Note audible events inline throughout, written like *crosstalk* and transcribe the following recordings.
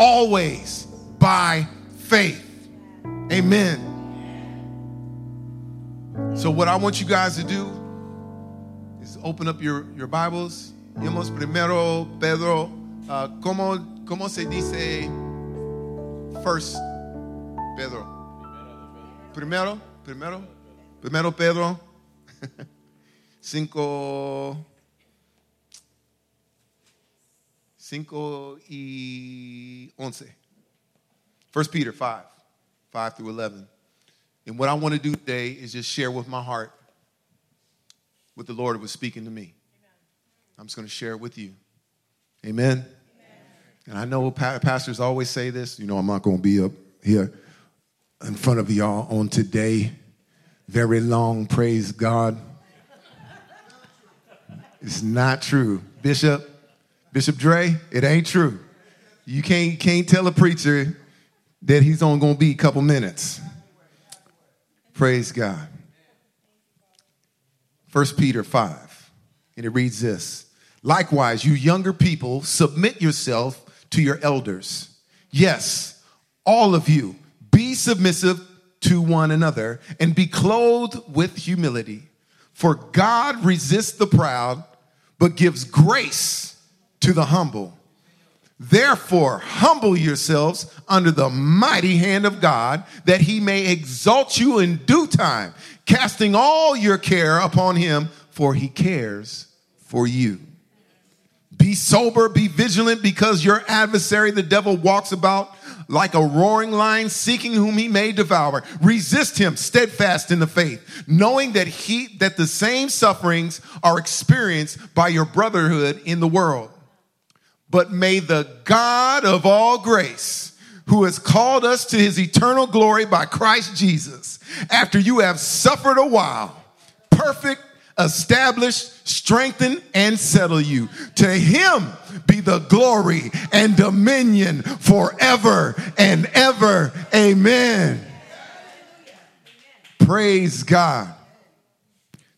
Always by faith. Amen. So, what I want you guys to do is open up your, your Bibles. Yemos primero, Pedro. Uh, ¿cómo, ¿Cómo se dice first, Pedro? Primero, primero, primero, Pedro. *laughs* Cinco, cinco y once. First Peter 5, 5 through 11. And what I want to do today is just share with my heart what the Lord was speaking to me. I'm just going to share it with you. Amen. And I know pastors always say this, you know, I'm not going to be up here in front of y'all on today. Very long, praise God. It's not true. Bishop, Bishop Dre, it ain't true. You can't, can't tell a preacher that he's only going to be a couple minutes. Praise God. First Peter 5, and it reads this Likewise, you younger people, submit yourself to your elders. Yes, all of you, be submissive to one another and be clothed with humility. For God resists the proud, but gives grace to the humble. Therefore, humble yourselves under the mighty hand of God, that he may exalt you in due time, casting all your care upon him, for he cares for you. Be sober, be vigilant, because your adversary, the devil, walks about like a roaring lion seeking whom he may devour. Resist him steadfast in the faith, knowing that he that the same sufferings are experienced by your brotherhood in the world. But may the God of all grace, who has called us to his eternal glory by Christ Jesus, after you have suffered a while, perfect, establish, strengthen, and settle you. To him be the glory and dominion forever and ever. Amen. Praise God.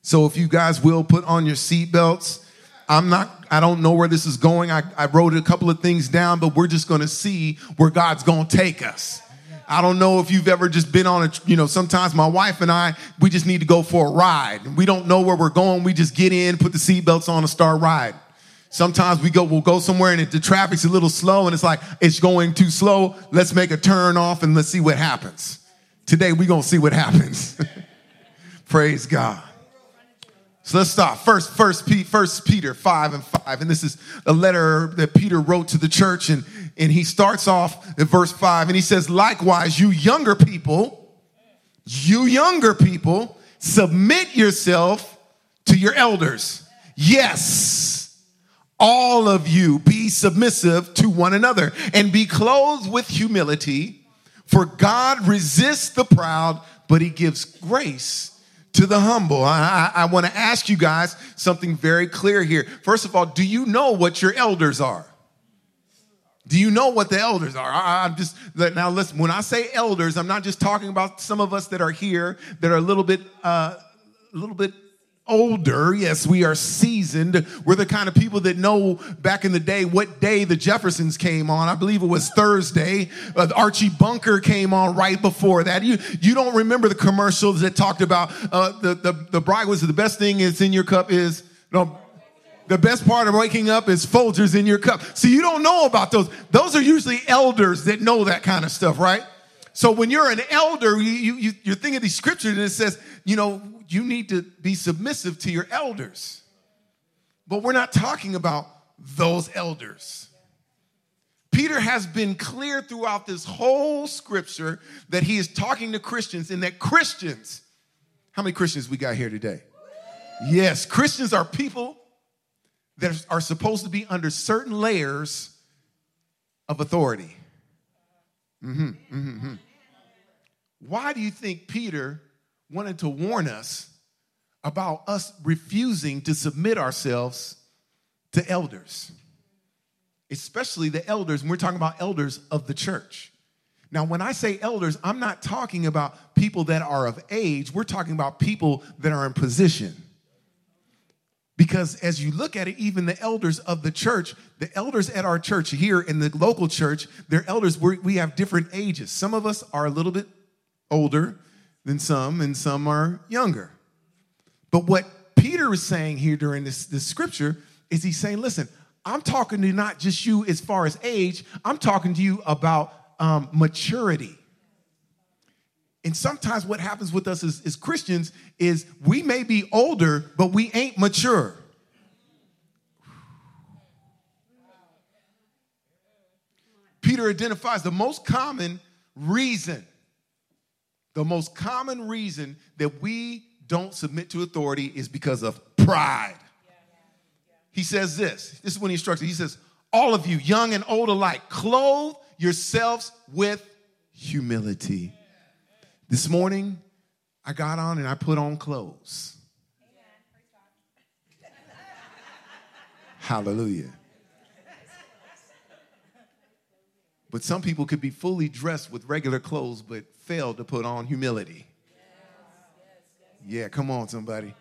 So if you guys will put on your seatbelts, I'm not, I don't know where this is going. I, I wrote a couple of things down, but we're just going to see where God's going to take us. I don't know if you've ever just been on a, you know, sometimes my wife and I, we just need to go for a ride. We don't know where we're going. We just get in, put the seatbelts on, and start ride. Sometimes we go, we'll go somewhere and it, the traffic's a little slow and it's like, it's going too slow. Let's make a turn off and let's see what happens. Today we're going to see what happens. *laughs* Praise God. So let's start. First, first, first Peter 5 and 5. And this is a letter that Peter wrote to the church. And, and he starts off in verse 5 and he says, Likewise, you younger people, you younger people, submit yourself to your elders. Yes, all of you be submissive to one another and be clothed with humility. For God resists the proud, but he gives grace to the humble. I, I, I want to ask you guys something very clear here. First of all, do you know what your elders are? Do you know what the elders are? I, am just now listen. When I say elders, I'm not just talking about some of us that are here that are a little bit, uh, a little bit older. Yes, we are seasoned. We're the kind of people that know back in the day what day the Jeffersons came on. I believe it was Thursday. Uh, Archie Bunker came on right before that. You you don't remember the commercials that talked about uh, the, the the bride was the best thing is in your cup is no. The best part of waking up is Folgers in your cup. So you don't know about those. Those are usually elders that know that kind of stuff, right? So when you're an elder, you, you, you're thinking of these scriptures and it says, you know, you need to be submissive to your elders. But we're not talking about those elders. Peter has been clear throughout this whole scripture that he is talking to Christians and that Christians, how many Christians we got here today? Yes, Christians are people that are supposed to be under certain layers of authority. Mm-hmm, mm-hmm, mm-hmm. Why do you think Peter wanted to warn us about us refusing to submit ourselves to elders? Especially the elders, we're talking about elders of the church. Now, when I say elders, I'm not talking about people that are of age, we're talking about people that are in position. Because as you look at it, even the elders of the church, the elders at our church here in the local church, they're elders, we have different ages. Some of us are a little bit older than some, and some are younger. But what Peter is saying here during this, this scripture is he's saying, listen, I'm talking to not just you as far as age, I'm talking to you about um, maturity. And sometimes what happens with us as, as Christians is we may be older, but we ain't mature. Peter identifies the most common reason, the most common reason that we don't submit to authority is because of pride. He says this this is when he instructs, he says, All of you, young and old alike, clothe yourselves with humility. This morning, I got on and I put on clothes. Hallelujah. But some people could be fully dressed with regular clothes but fail to put on humility. Yeah, come on, somebody.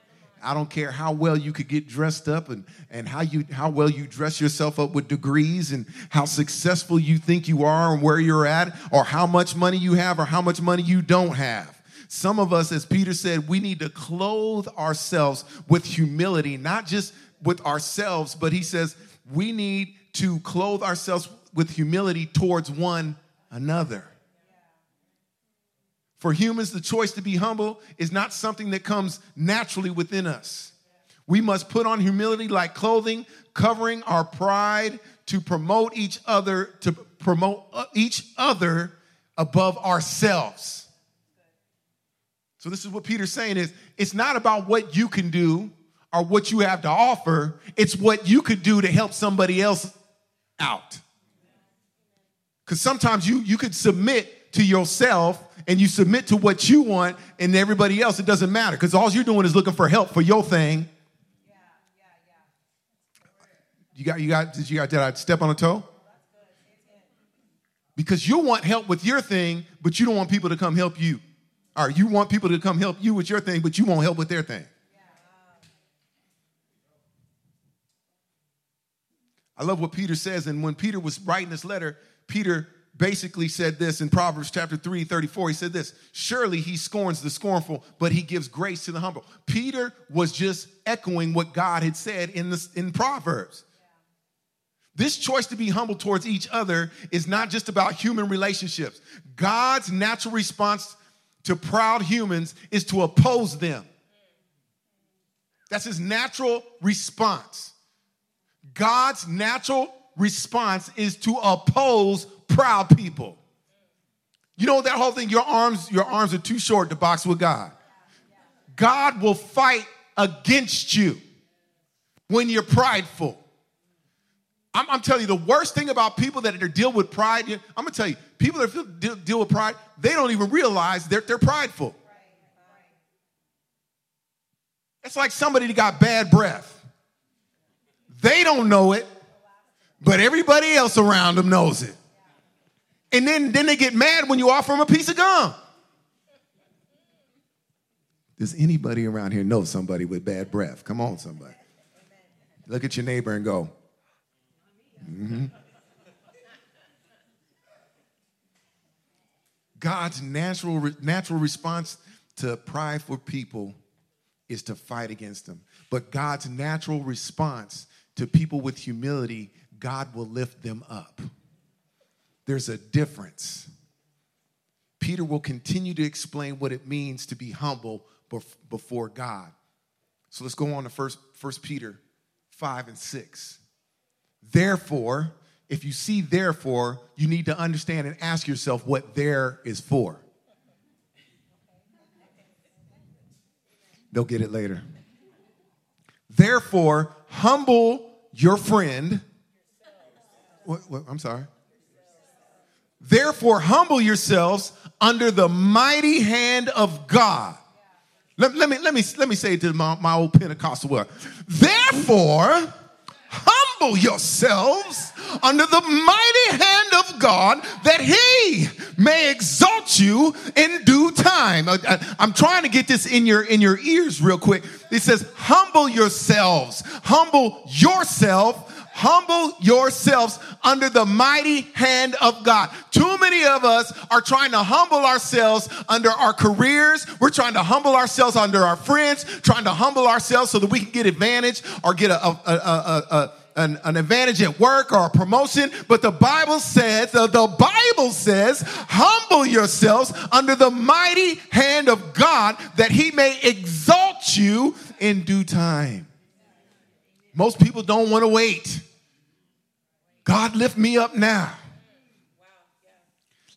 I don't care how well you could get dressed up and, and how you how well you dress yourself up with degrees and how successful you think you are and where you're at, or how much money you have or how much money you don't have. Some of us, as Peter said, we need to clothe ourselves with humility, not just with ourselves, but he says we need to clothe ourselves with humility towards one another. For humans, the choice to be humble is not something that comes naturally within us. We must put on humility like clothing, covering our pride to promote each other, to promote uh, each other above ourselves. So this is what Peter's saying is it's not about what you can do or what you have to offer, it's what you could do to help somebody else out. Cuz sometimes you you could submit to yourself and you submit to what you want and everybody else, it doesn't matter because all you're doing is looking for help for your thing. Yeah, yeah, yeah. You got, you got, did you got, did I step on a toe? Because you want help with your thing, but you don't want people to come help you. Or you want people to come help you with your thing, but you won't help with their thing. I love what Peter says. And when Peter was writing this letter, Peter basically said this in Proverbs chapter 3, 34. He said this Surely he scorns the scornful, but he gives grace to the humble. Peter was just echoing what God had said in, in Proverbs. This choice to be humble towards each other is not just about human relationships. God's natural response to proud humans is to oppose them. That's his natural response. God's natural response is to oppose proud people. You know that whole thing, your arms, your arms are too short to box with God. God will fight against you when you're prideful. I'm, I'm, telling you, the worst thing about people that are deal with pride, I'm gonna tell you, people that feel, deal, deal, with pride, they don't even realize they're, they're prideful. It's like somebody that got bad breath. They don't know it, but everybody else around them knows it. And then, then they get mad when you offer them a piece of gum. Does anybody around here know somebody with bad breath? Come on, somebody. Look at your neighbor and go, mm-hmm. God's natural, natural response to prideful people is to fight against them. But God's natural response to people with humility, God will lift them up. There's a difference. Peter will continue to explain what it means to be humble before God. So let's go on to first, first Peter 5 and 6. Therefore, if you see therefore, you need to understand and ask yourself what there is for. They'll get it later. Therefore, humble your friend. What, what, I'm sorry Therefore, humble yourselves under the mighty hand of God. Let, let me, let, me, let me say it to my, my old Pentecostal word. Therefore, humble yourselves under the mighty hand of God that he may exalt you in due time. Uh, uh, I, am trying to get this in your in your ears real quick. It says humble yourselves. Humble yourself humble yourselves under the mighty hand of God. Too many of us are trying to humble ourselves under our careers. We're trying to humble ourselves under our friends, trying to humble ourselves so that we can get advantage or get a, a, a, a an, an, advantage at work or a promotion, but the Bible says, the, the Bible says, humble yourselves under the mighty hand of God that he may exalt you in due time. Most people don't want to wait. God, lift me up now.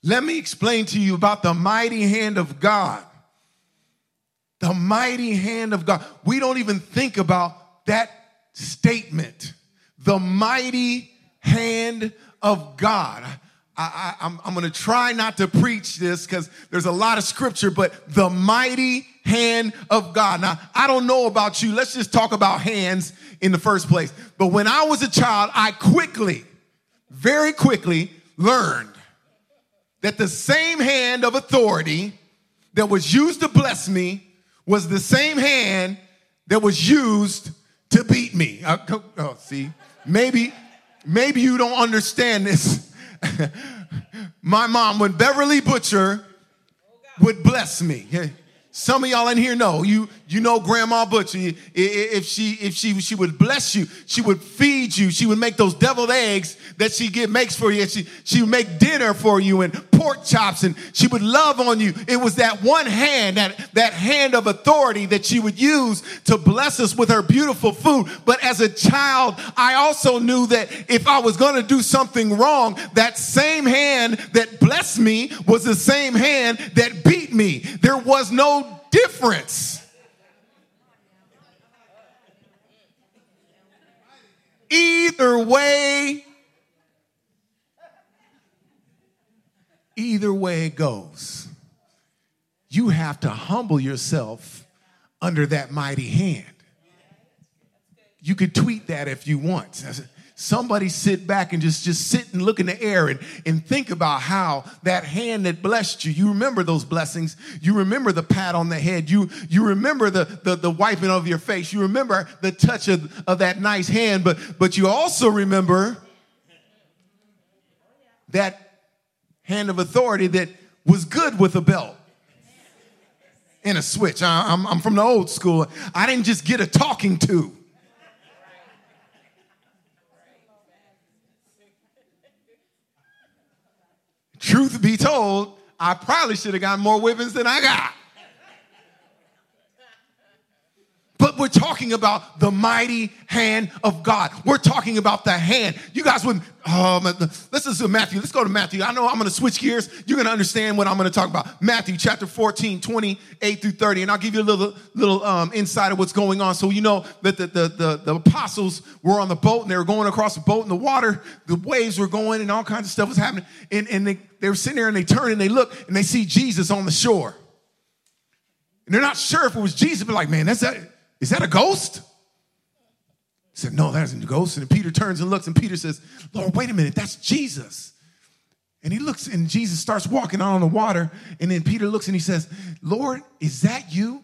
Let me explain to you about the mighty hand of God. The mighty hand of God. We don't even think about that statement. The mighty hand of God. I, am going to try not to preach this because there's a lot of scripture, but the mighty hand of God. Now, I don't know about you. Let's just talk about hands in the first place. But when I was a child, I quickly, very quickly learned that the same hand of authority that was used to bless me was the same hand that was used to beat me. Uh, oh, see, maybe, maybe you don't understand this. *laughs* My mom, when Beverly Butcher would bless me, some of y'all in here know you you know Grandma Butcher. If she if she she would bless you, she would feed you. She would make those deviled eggs that she get makes for you. And she she would make dinner for you and pork chops, and she would love on you. It was that one hand that that hand of authority that she would use to bless us with her beautiful food. But as a child, I also knew that if I was going to do something wrong, that same hand that blessed me was the same hand that beat me. There was no difference. Either way, either way it goes, you have to humble yourself under that mighty hand. You could tweet that if you want somebody sit back and just, just sit and look in the air and, and think about how that hand that blessed you, you remember those blessings. You remember the pat on the head. You, you remember the, the, the wiping of your face. You remember the touch of, of that nice hand, but, but you also remember that hand of authority that was good with a belt and a switch. I, I'm, I'm from the old school. I didn't just get a talking to. Truth be told, I probably should have gotten more whippings than I got. But we're talking about the mighty hand of God. We're talking about the hand. You guys would, oh, let's listen to Matthew. Let's go to Matthew. I know I'm going to switch gears. You're going to understand what I'm going to talk about. Matthew chapter 14, 28 through 30. And I'll give you a little, little um, insight of what's going on. So you know that the, the, the, the apostles were on the boat and they were going across the boat in the water. The waves were going and all kinds of stuff was happening. And, and they, they were sitting there and they turn and they look and they see Jesus on the shore. And they're not sure if it was Jesus, but like, man, that's that is that a ghost? He said, No, that isn't a ghost. And Peter turns and looks, and Peter says, Lord, wait a minute, that's Jesus. And he looks, and Jesus starts walking out on the water. And then Peter looks and he says, Lord, is that you?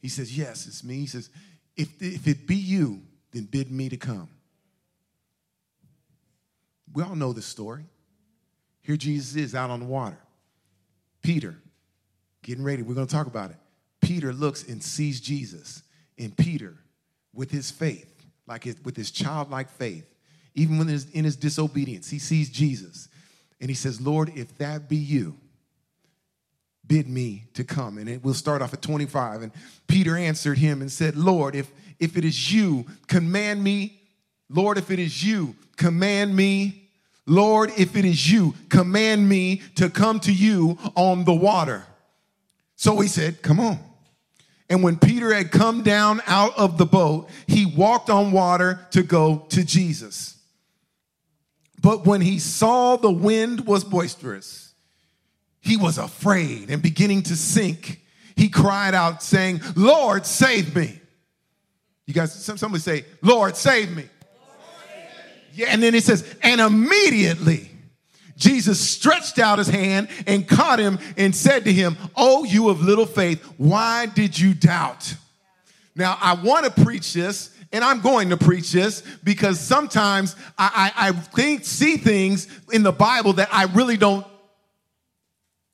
He says, Yes, it's me. He says, If, if it be you, then bid me to come. We all know this story. Here Jesus is out on the water. Peter, getting ready. We're going to talk about it. Peter looks and sees Jesus in Peter with his faith, like his, with his childlike faith, even when in in his disobedience, he sees Jesus and he says, Lord, if that be you, bid me to come. And it will start off at 25. And Peter answered him and said, Lord, if, if it is you, command me. Lord, if it is you, command me. Lord, if it is you, command me to come to you on the water. So he said, Come on. And when Peter had come down out of the boat, he walked on water to go to Jesus. But when he saw the wind was boisterous, he was afraid and beginning to sink. He cried out, saying, Lord, save me. You guys, somebody say, Lord, save me. Yeah, and then he says, and immediately Jesus stretched out his hand and caught him and said to him, Oh, you of little faith, why did you doubt? Now, I want to preach this, and I'm going to preach this because sometimes I, I, I think, see things in the Bible that I really don't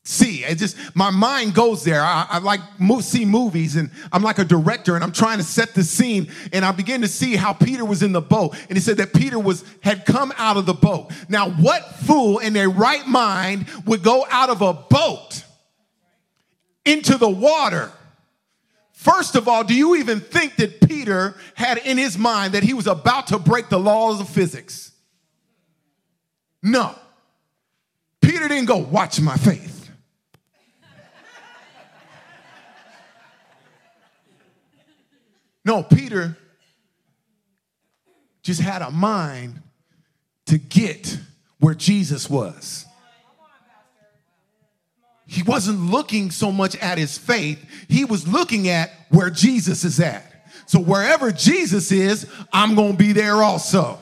see. It just my mind goes there. I, I like mo- see movies, and I'm like a director, and I'm trying to set the scene. And I begin to see how Peter was in the boat, and he said that Peter was had come out of the boat. Now, what fool in their right mind would go out of a boat into the water? First of all, do you even think that Peter had in his mind that he was about to break the laws of physics? No. Peter didn't go, watch my faith. No, Peter just had a mind to get where Jesus was. He wasn't looking so much at his faith, he was looking at where Jesus is at. So wherever Jesus is, I'm going to be there also.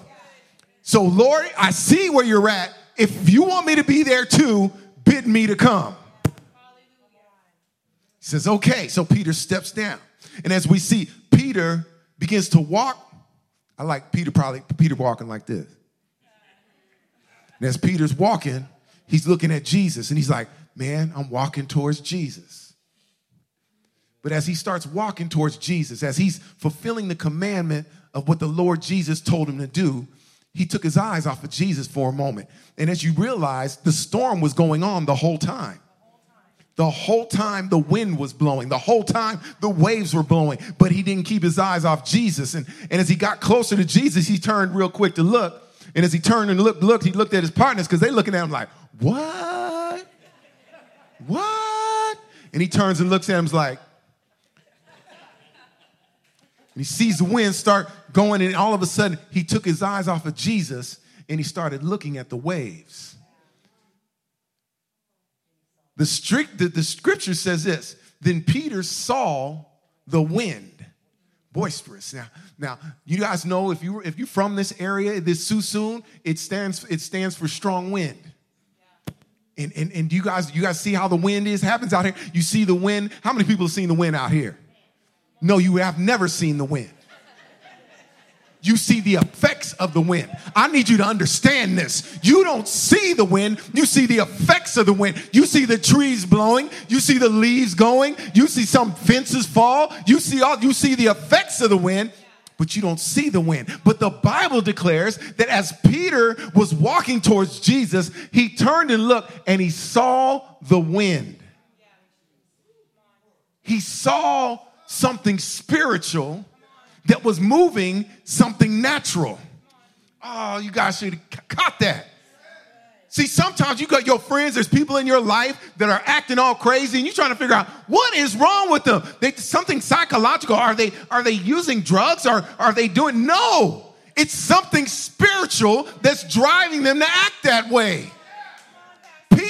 So, Lord, I see where you're at. If you want me to be there too, bid me to come. He says, okay. So Peter steps down. And as we see, Peter begins to walk. I like Peter probably, Peter walking like this. And as Peter's walking, he's looking at Jesus and he's like, man, I'm walking towards Jesus. But as he starts walking towards Jesus, as he's fulfilling the commandment of what the Lord Jesus told him to do, he took his eyes off of Jesus for a moment. And as you realize, the storm was going on the whole time. The whole time the wind was blowing, the whole time the waves were blowing, but he didn't keep his eyes off Jesus. And, and as he got closer to Jesus, he turned real quick to look. And as he turned and looked, looked he looked at his partners because they looking at him like, what? What? And he turns and looks at him like, and he sees the wind start going, and all of a sudden he took his eyes off of Jesus and he started looking at the waves. The, strict, the, the scripture says this Then Peter saw the wind boisterous. Now, now you guys know if you if you're from this area, this Suisun, it stands it stands for strong wind. And, and, and you guys you guys see how the wind is happens out here. You see the wind. How many people have seen the wind out here? No, you have never seen the wind you see the effects of the wind. I need you to understand this. You don't see the wind, you see the effects of the wind. You see the trees blowing, you see the leaves going, you see some fences fall, you see all you see the effects of the wind. But you don't see the wind. But the Bible declares that as Peter was walking towards Jesus, he turned and looked and he saw the wind. He saw something spiritual that was moving something natural. Oh, you guys should have caught that. See, sometimes you got your friends, there's people in your life that are acting all crazy, and you're trying to figure out what is wrong with them. They something psychological. Are they are they using drugs or are they doing no? It's something spiritual that's driving them to act that way.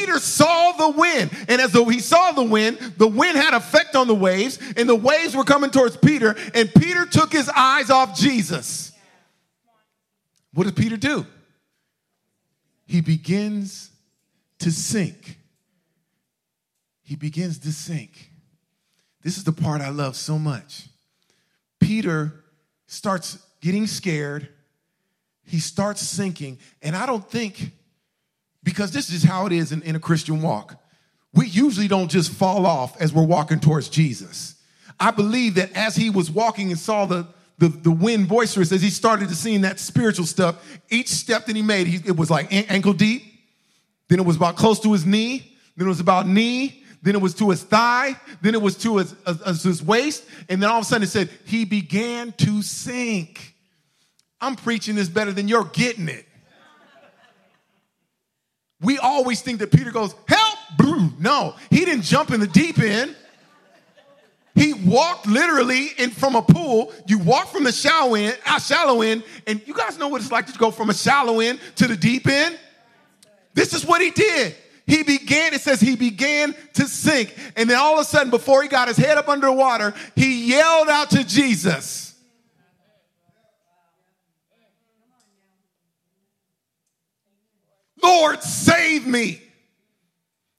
Peter saw the wind. And as though he saw the wind, the wind had effect on the waves, and the waves were coming towards Peter, and Peter took his eyes off Jesus. What does Peter do? He begins to sink. He begins to sink. This is the part I love so much. Peter starts getting scared. He starts sinking. And I don't think because this is how it is in, in a Christian walk. We usually don't just fall off as we're walking towards Jesus. I believe that as he was walking and saw the, the, the wind boisterous, as he started to see that spiritual stuff, each step that he made, he, it was like ankle deep. Then it was about close to his knee. Then it was about knee. Then it was to his thigh. Then it was to his, his, his waist. And then all of a sudden it said, he began to sink. I'm preaching this better than you're getting it we always think that Peter goes, help! No, he didn't jump in the deep end. He walked literally in from a pool. You walk from the shallow end, uh, shallow end, and you guys know what it's like to go from a shallow end to the deep end. This is what he did. He began, it says he began to sink. And then all of a sudden, before he got his head up under water, he yelled out to Jesus. Lord, save me.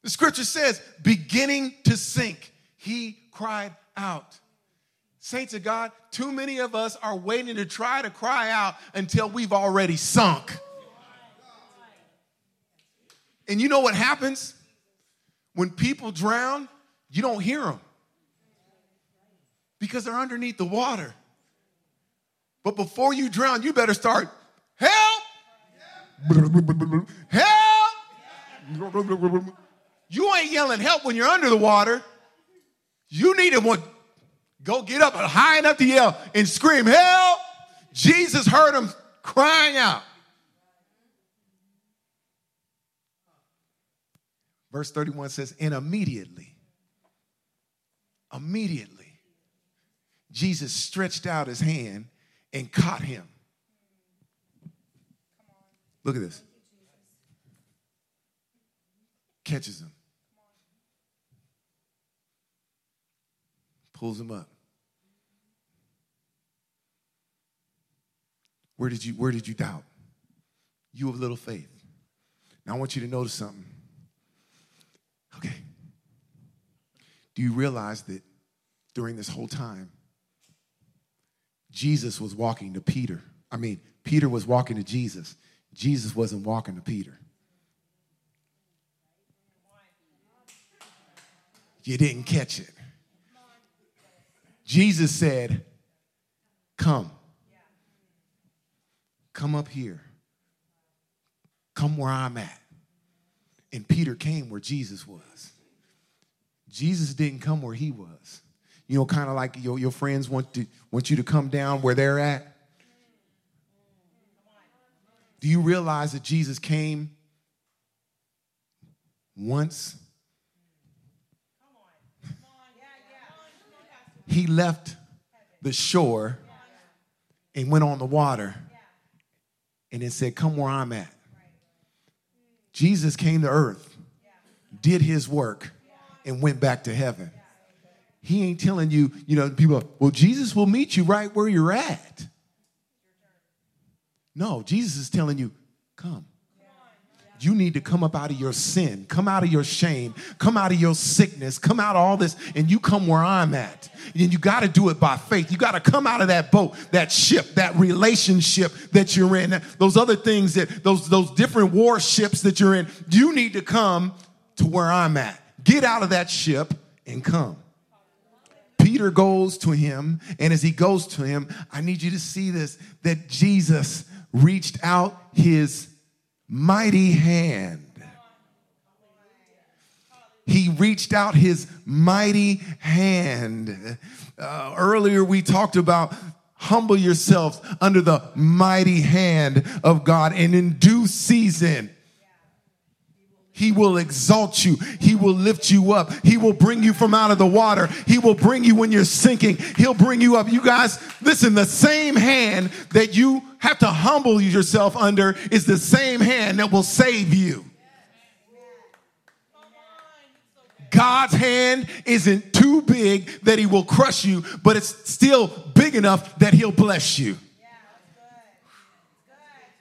The scripture says, beginning to sink, he cried out. Saints of God, too many of us are waiting to try to cry out until we've already sunk. And you know what happens? When people drown, you don't hear them because they're underneath the water. But before you drown, you better start, help! Help! You ain't yelling help when you're under the water. You need to go get up high enough to yell and scream, help! Jesus heard him crying out. Verse 31 says, and immediately, immediately, Jesus stretched out his hand and caught him. Look at this. Catches him. Pulls him up. Where did you where did you doubt? You have little faith. Now I want you to notice something. Okay. Do you realize that during this whole time, Jesus was walking to Peter? I mean, Peter was walking to Jesus. Jesus wasn't walking to Peter. You didn't catch it. Jesus said, Come. Come up here. Come where I'm at. And Peter came where Jesus was. Jesus didn't come where he was. You know, kind of like your, your friends want, to, want you to come down where they're at. Do you realize that Jesus came once? He left the shore and went on the water and then said, Come where I'm at. Jesus came to earth, did his work, and went back to heaven. He ain't telling you, you know, people, well, Jesus will meet you right where you're at. No, Jesus is telling you, come. You need to come up out of your sin, come out of your shame, come out of your sickness, come out of all this, and you come where I'm at. And you got to do it by faith. You got to come out of that boat, that ship, that relationship that you're in, those other things that those those different warships that you're in. You need to come to where I'm at. Get out of that ship and come. Peter goes to him, and as he goes to him, I need you to see this that Jesus reached out his mighty hand. He reached out his mighty hand. Uh, earlier, we talked about humble yourselves under the mighty hand of God, and in due season, he will exalt you. He will lift you up. He will bring you from out of the water. He will bring you when you're sinking. He'll bring you up. You guys, listen, the same hand that you have to humble yourself under is the same hand that will save you. God's hand isn't too big that he will crush you, but it's still big enough that he'll bless you.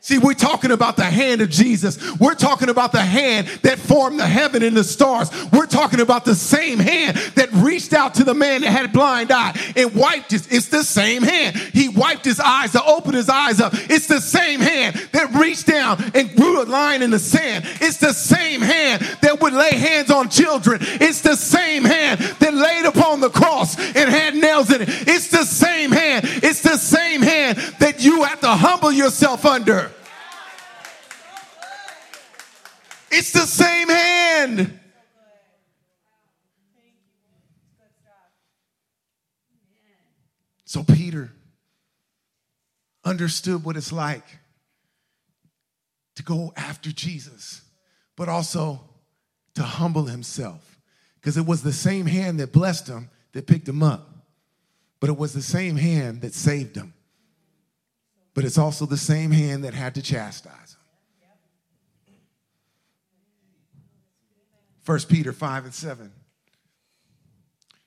See, we're talking about the hand of Jesus. We're talking about the hand that formed the heaven and the stars. We're talking about the same hand that reached out to the man that had a blind eye and wiped his. It's the same hand. He wiped his eyes to open his eyes up. It's the same hand that reached down and drew a line in the sand. It's the same hand that would lay hands on children. It's the same hand that laid upon the cross and had nails in it. It's the same hand. It's the same hand that you have to humble yourself under. It's the same hand. So Peter understood what it's like to go after Jesus, but also to humble himself. Because it was the same hand that blessed him that picked him up, but it was the same hand that saved him. But it's also the same hand that had to chastise him. 1 Peter 5 and 7.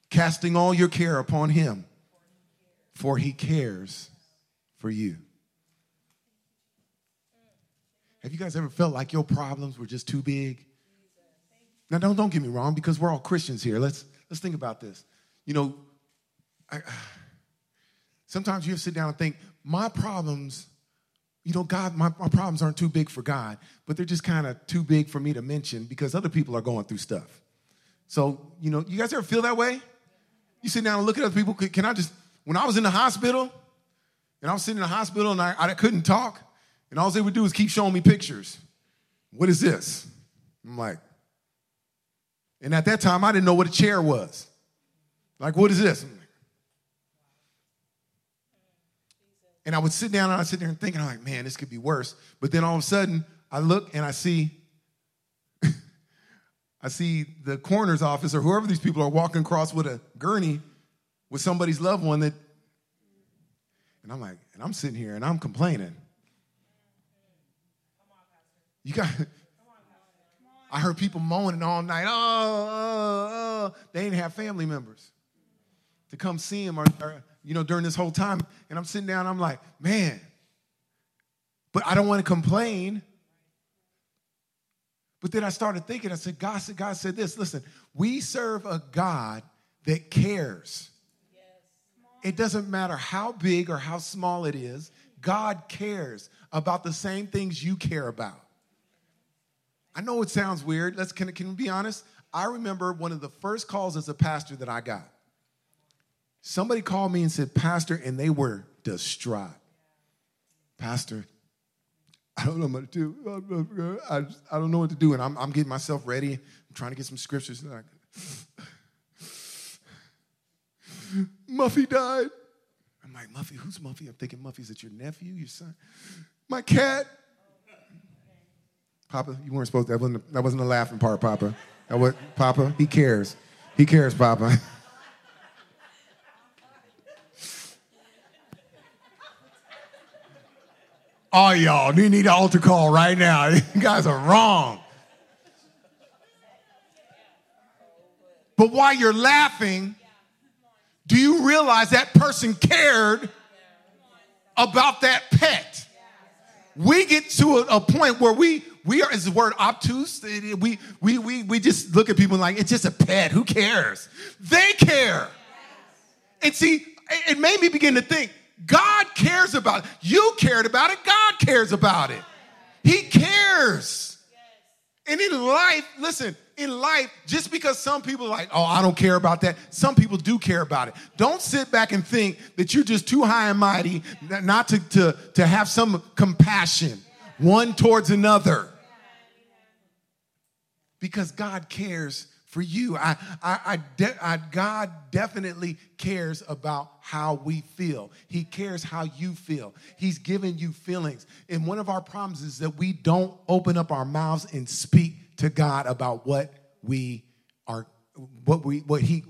Casting all your care upon him, for he cares for you. Have you guys ever felt like your problems were just too big? Now, don't, don't get me wrong, because we're all Christians here. Let's, let's think about this. You know, I, *sighs* sometimes you sit down and think, my problems, you know, God, my, my problems aren't too big for God, but they're just kind of too big for me to mention because other people are going through stuff. So, you know, you guys ever feel that way? You sit down and look at other people. Can I just, when I was in the hospital, and I was sitting in the hospital and I, I couldn't talk, and all they would do is keep showing me pictures. What is this? I'm like, and at that time, I didn't know what a chair was. Like, what is this? And I would sit down and I'd sit there and thinking, I'm like, man, this could be worse. But then all of a sudden, I look and I see, *laughs* I see the coroner's office or whoever these people are walking across with a gurney with somebody's loved one that, and I'm like, and I'm sitting here and I'm complaining. You got, *laughs* I heard people moaning all night. Oh, oh, oh, oh, they didn't have family members to come see him or, or, you know, during this whole time. And I'm sitting down, I'm like, man, but I don't want to complain. But then I started thinking, I said, God said, God said this, listen, we serve a God that cares. It doesn't matter how big or how small it is, God cares about the same things you care about. I know it sounds weird. Let's can, can we be honest? I remember one of the first calls as a pastor that I got. Somebody called me and said, Pastor, and they were distraught. Pastor, I don't know what to do. I, I don't know what to do. And I'm, I'm getting myself ready. I'm trying to get some scriptures. Like, Muffy died. I'm like, Muffy, who's Muffy? I'm thinking, Muffy, is it your nephew, your son? My cat. Papa, you weren't supposed to. That wasn't, that wasn't a laughing part, Papa. That was, Papa, he cares. He cares, Papa. *laughs* All y'all, you need an altar call right now. *laughs* You guys are wrong. But while you're laughing, do you realize that person cared about that pet? We get to a, a point where we we are, is the word obtuse. We, we, we, we just look at people like, it's just a pet. Who cares? They care. And see, it made me begin to think God cares about it. You cared about it. God cares about it. He cares. And in life, listen, in life, just because some people are like, oh, I don't care about that, some people do care about it. Don't sit back and think that you're just too high and mighty not to, to, to have some compassion one towards another because God cares for you. I, I, I, de- I, God definitely cares about how we feel. He cares how you feel. He's given you feelings. And one of our problems is that we don't open up our mouths and speak to God about what we are, what we, what He,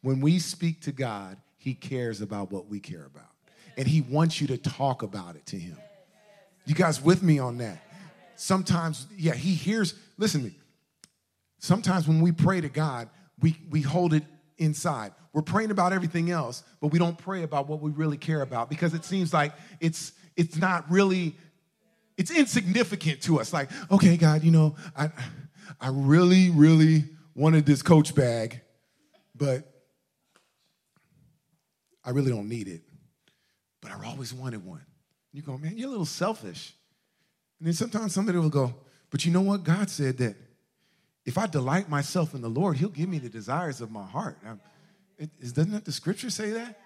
when we speak to God, He cares about what we care about. And He wants you to talk about it to Him. You guys with me on that? sometimes, yeah, he hears, listen to me. Sometimes when we pray to God, we, we hold it inside. We're praying about everything else, but we don't pray about what we really care about because it seems like it's it's not really it's insignificant to us. Like, okay, God, you know, I I really, really wanted this coach bag, but I really don't need it. But I always wanted one. You go, man, you're a little selfish. And then sometimes somebody will go, but you know what? God said that if I delight myself in the Lord, He'll give me the desires of my heart. It, doesn't that the scripture say that?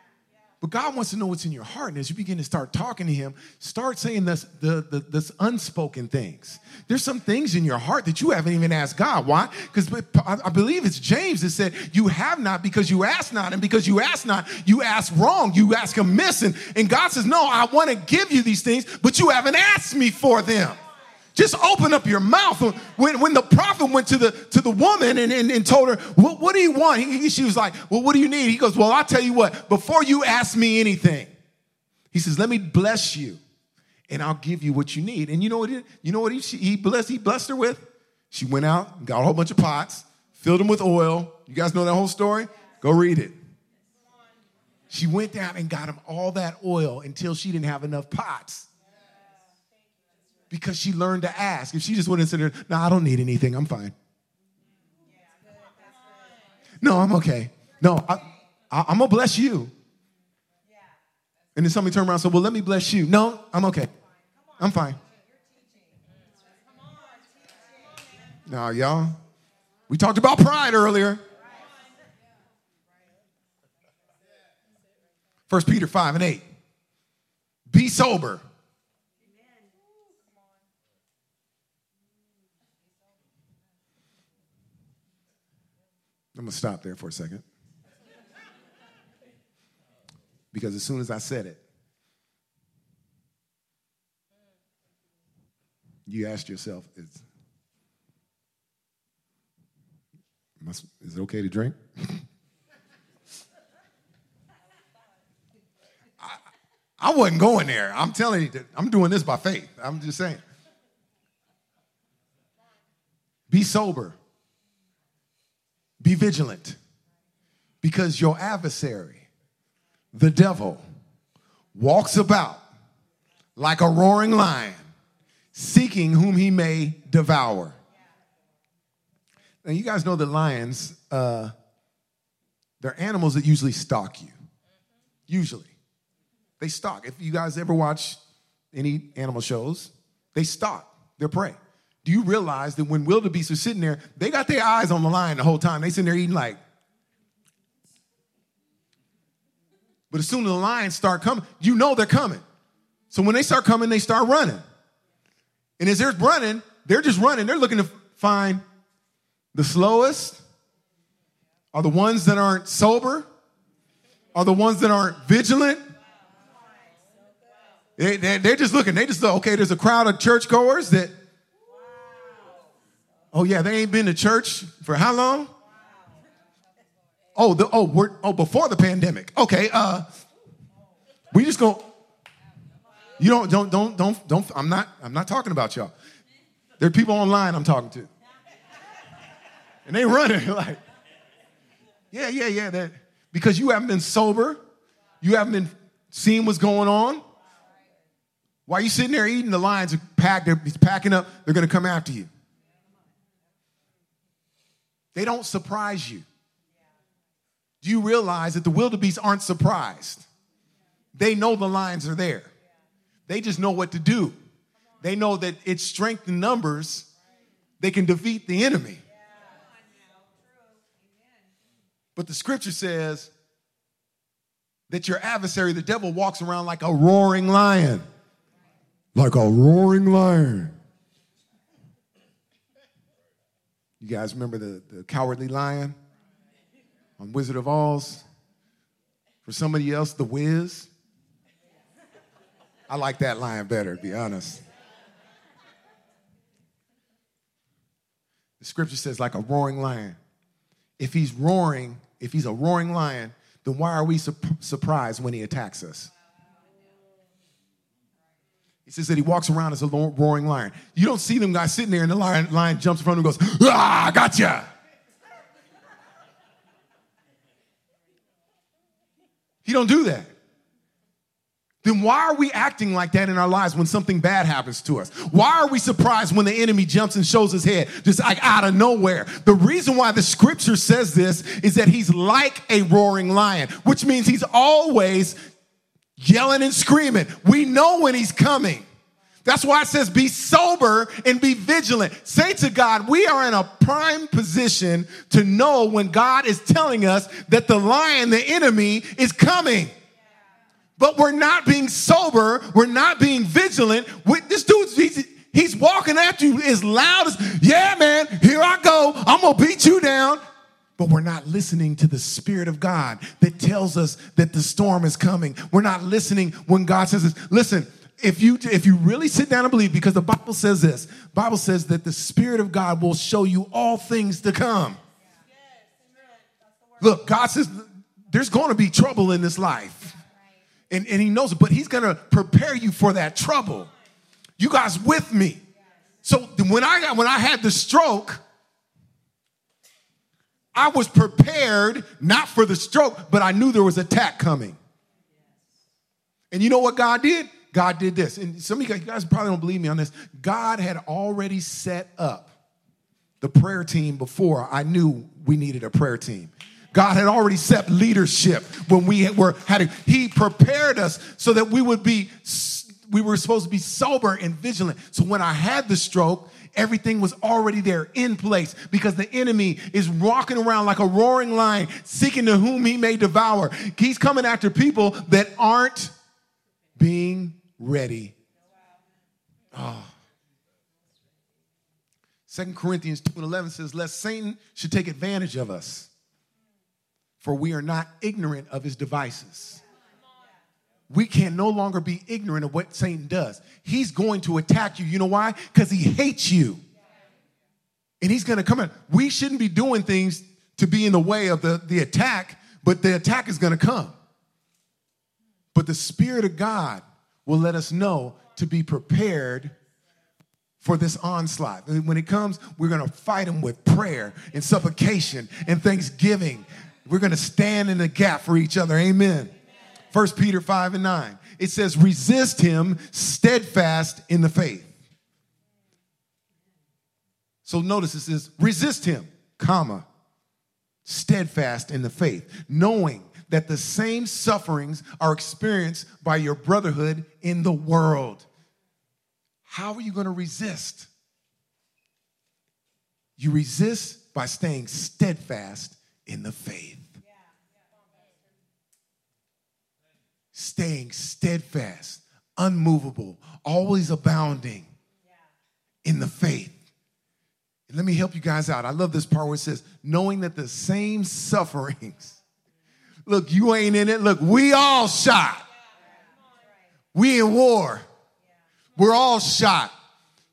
But God wants to know what's in your heart. And as you begin to start talking to Him, start saying this, the, the, this unspoken things. There's some things in your heart that you haven't even asked God. Why? Because I believe it's James that said, You have not because you ask not. And because you ask not, you ask wrong. You ask amiss. And, and God says, No, I want to give you these things, but you haven't asked me for them. Just open up your mouth. When, when the prophet went to the to the woman and, and, and told her, what, do you want? He, she was like, Well, what do you need? He goes, Well, I'll tell you what, before you ask me anything, he says, Let me bless you and I'll give you what you need. And you know what? He, you know what he, he blessed? He blessed her with. She went out, got a whole bunch of pots, filled them with oil. You guys know that whole story? Go read it. She went down and got him all that oil until she didn't have enough pots. Because she learned to ask. If she just went and said, No, I don't need anything, I'm fine. No, I'm okay. No, I, I, I'm gonna bless you. And then somebody turned around and said, Well, let me bless you. No, I'm okay. I'm fine. Now, y'all, we talked about pride earlier. First Peter 5 and 8. Be sober. I'm going to stop there for a second. Because as soon as I said it, you asked yourself, is, must, is it okay to drink? *laughs* I, I wasn't going there. I'm telling you, I'm doing this by faith. I'm just saying. Be sober. Be vigilant. Because your adversary, the devil, walks about like a roaring lion, seeking whom he may devour. Now, you guys know that lions, uh, they're animals that usually stalk you. Usually. They stalk. If you guys ever watch any animal shows, they stalk their prey. Do you realize that when wildebeest are sitting there, they got their eyes on the lion the whole time? They sitting there eating like. But as soon as the lions start coming, you know they're coming. So when they start coming, they start running. And as they're running, they're just running. They're looking to find the slowest, are the ones that aren't sober, are the ones that aren't vigilant. They, they, they're just looking. They just, okay, there's a crowd of churchgoers that Oh yeah, they ain't been to church for how long? Oh, the oh we're oh before the pandemic. Okay, uh, we just go. You don't don't don't don't don't. I'm not I'm not talking about y'all. There are people online I'm talking to, and they running *laughs* like, yeah yeah yeah that because you haven't been sober, you haven't been seeing what's going on. While you sitting there eating, the lions are packed. They're packing up. They're going to come after you. They don't surprise you. Do you realize that the wildebeest aren't surprised? They know the lions are there. They just know what to do. They know that it's strength in numbers, they can defeat the enemy. But the scripture says that your adversary, the devil, walks around like a roaring lion. Like a roaring lion. You guys remember the, the cowardly lion on Wizard of Oz? For somebody else, the Wiz. I like that lion better, to be honest. The scripture says, like a roaring lion. If he's roaring, if he's a roaring lion, then why are we su- surprised when he attacks us? He says that he walks around as a roaring lion. You don't see them guys sitting there and the lion, lion jumps in front of him and goes, ah, gotcha. He don't do that. Then why are we acting like that in our lives when something bad happens to us? Why are we surprised when the enemy jumps and shows his head just like out of nowhere? The reason why the scripture says this is that he's like a roaring lion, which means he's always yelling and screaming. We know when he's coming. That's why it says be sober and be vigilant. Say to God, we are in a prime position to know when God is telling us that the lion, the enemy, is coming. But we're not being sober. We're not being vigilant. This dude's, he's, he's walking after you as loud as, yeah, man, here I go. I'm going to beat you down but we're not listening to the Spirit of God that tells us that the storm is coming. We're not listening when God says, Listen, if you if you really sit down and believe, because the Bible says this, Bible says that the Spirit of God will show you all things to come. Look, God says there's going to be trouble in this life. And, and he knows it, but he's going to prepare you for that trouble. You guys with me? So when I got when I had the stroke, I was prepared not for the stroke, but I knew there was attack coming. And you know what God did? God did this. And some of you guys probably don't believe me on this. God had already set up the prayer team before I knew we needed a prayer team. God had already set leadership when we were had. A, he prepared us so that we would be. We were supposed to be sober and vigilant. So when I had the stroke, everything was already there in place because the enemy is walking around like a roaring lion, seeking to whom he may devour. He's coming after people that aren't being ready. Ah. Oh. 2 Corinthians 2 and 11 says, Lest Satan should take advantage of us, for we are not ignorant of his devices. We can no longer be ignorant of what Satan does. He's going to attack you. You know why? Because he hates you. And he's going to come in. We shouldn't be doing things to be in the way of the, the attack, but the attack is going to come. But the Spirit of God will let us know to be prepared for this onslaught. When it comes, we're going to fight him with prayer and supplication and thanksgiving. We're going to stand in the gap for each other. Amen. First Peter 5 and 9. It says, resist him steadfast in the faith. So notice it says, resist him, comma, steadfast in the faith, knowing that the same sufferings are experienced by your brotherhood in the world. How are you going to resist? You resist by staying steadfast in the faith. Staying steadfast, unmovable, always abounding in the faith. Let me help you guys out. I love this part where it says, knowing that the same sufferings Look, you ain't in it. Look, we all shot. We in war. We're all shot.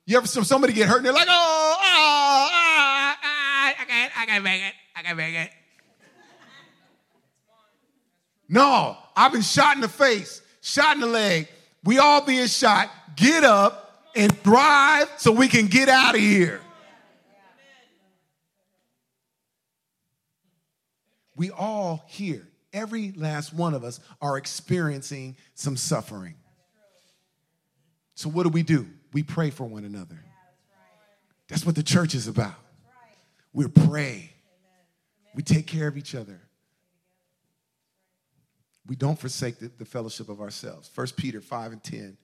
You ever see somebody get hurt and they're like, oh, oh, oh, I can't, I can't make it. I can't make it. No, I've been shot in the face, shot in the leg. We all being shot. Get up and drive so we can get out of here. We all here every last one of us are experiencing some suffering. So, what do we do? We pray for one another. That's what the church is about. We pray, we take care of each other. We don't forsake the, the fellowship of ourselves. 1 Peter 5 and 10.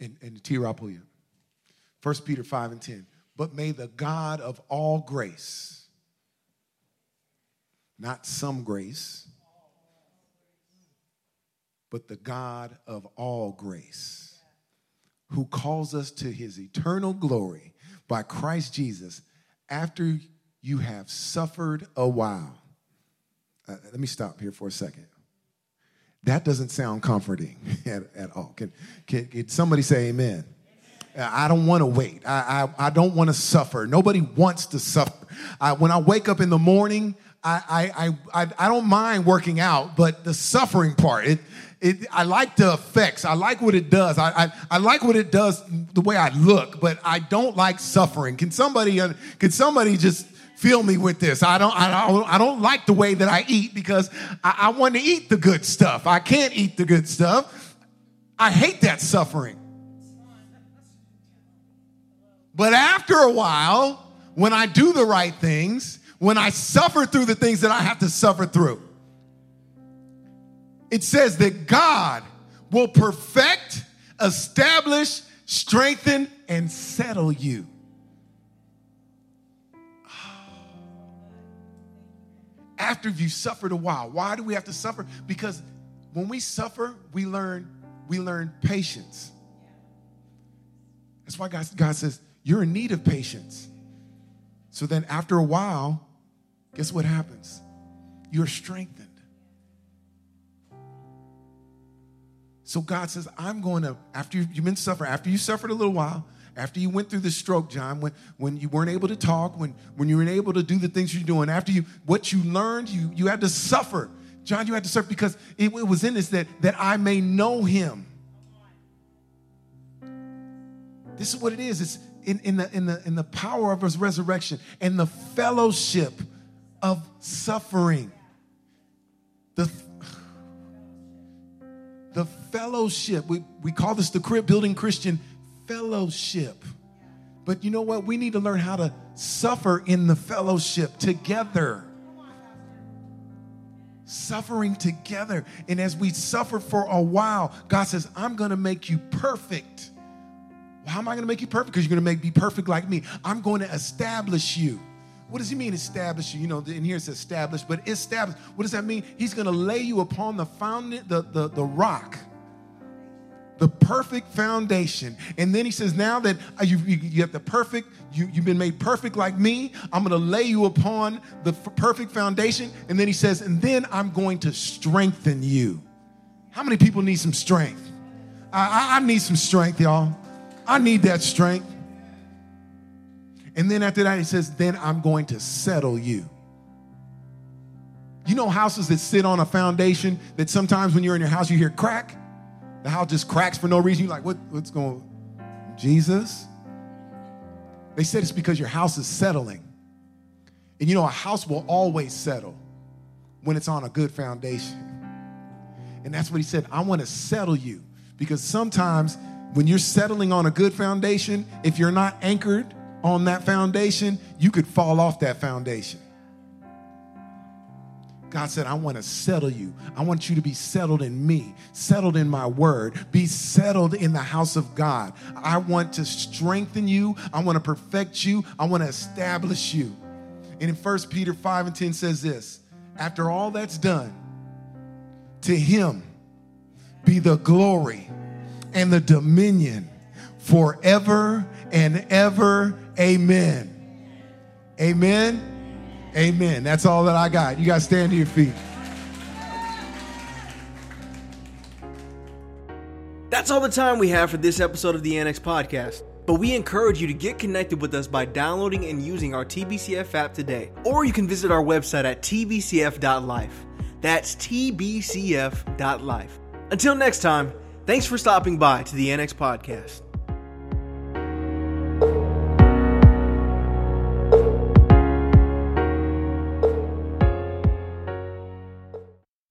And, and T. Rapulia. 1 Peter 5 and 10. But may the God of all grace, not some grace, but the God of all grace, who calls us to his eternal glory by Christ Jesus after you have suffered a while. Uh, let me stop here for a second. That doesn't sound comforting *laughs* at, at all. Can, can, can somebody say amen? I don't want to wait. I, I, I don't want to suffer. Nobody wants to suffer. I, when I wake up in the morning, I, I, I, I don't mind working out, but the suffering part, it, it, I like the effects. I like what it does. I, I, I like what it does the way I look, but I don't like suffering. Can somebody, uh, can somebody just feel me with this? I don't, I don't, I don't like the way that I eat because I, I want to eat the good stuff. I can't eat the good stuff. I hate that suffering. But after a while, when I do the right things, when I suffer through the things that I have to suffer through. It says that God will perfect, establish, strengthen, and settle you. Ah. After you've suffered a while. Why do we have to suffer? Because when we suffer, we learn we learn patience. That's why God, God says, you're in need of patience. So then after a while, guess what happens? You're strengthened. So God says, I'm going to, after you've been suffering, after you suffered a little while, after you went through the stroke, John, when, when you weren't able to talk, when, when you weren't able to do the things you're doing, after you, what you learned, you, you had to suffer. John, you had to suffer because it, it was in this that, that I may know him. This is what it is. It's in, in, the, in, the, in the power of his resurrection and the fellowship of suffering. The, the fellowship. We, we call this the crib building Christian fellowship. But you know what? We need to learn how to suffer in the fellowship together. Suffering together. And as we suffer for a while, God says, I'm going to make you perfect. How am I going to make you perfect? Because you're going to make me perfect like me. I'm going to establish you. What does he mean establish you? You know, in here it says establish, but establish. What does that mean? He's going to lay you upon the foundation, the, the, the rock, the perfect foundation. And then he says, now that uh, you, you, you have the perfect, you, you've been made perfect like me, I'm going to lay you upon the f- perfect foundation. And then he says, and then I'm going to strengthen you. How many people need some strength? I, I, I need some strength, y'all. I need that strength. And then after that, he says, Then I'm going to settle you. You know, houses that sit on a foundation that sometimes when you're in your house, you hear crack. The house just cracks for no reason. You're like, what, What's going on? Jesus? They said it's because your house is settling. And you know, a house will always settle when it's on a good foundation. And that's what he said. I want to settle you because sometimes when you're settling on a good foundation, if you're not anchored on that foundation, you could fall off that foundation. God said, I want to settle you. I want you to be settled in me, settled in my word, be settled in the house of God. I want to strengthen you. I want to perfect you. I want to establish you. And in 1 Peter 5 and 10 says this after all that's done, to him be the glory and the dominion forever and ever. Amen. Amen. Amen. That's all that I got. You guys stand to your feet. That's all the time we have for this episode of the Annex Podcast. But we encourage you to get connected with us by downloading and using our TBCF app today. Or you can visit our website at tbcf.life. That's tbcf.life. Until next time, thanks for stopping by to the Annex Podcast.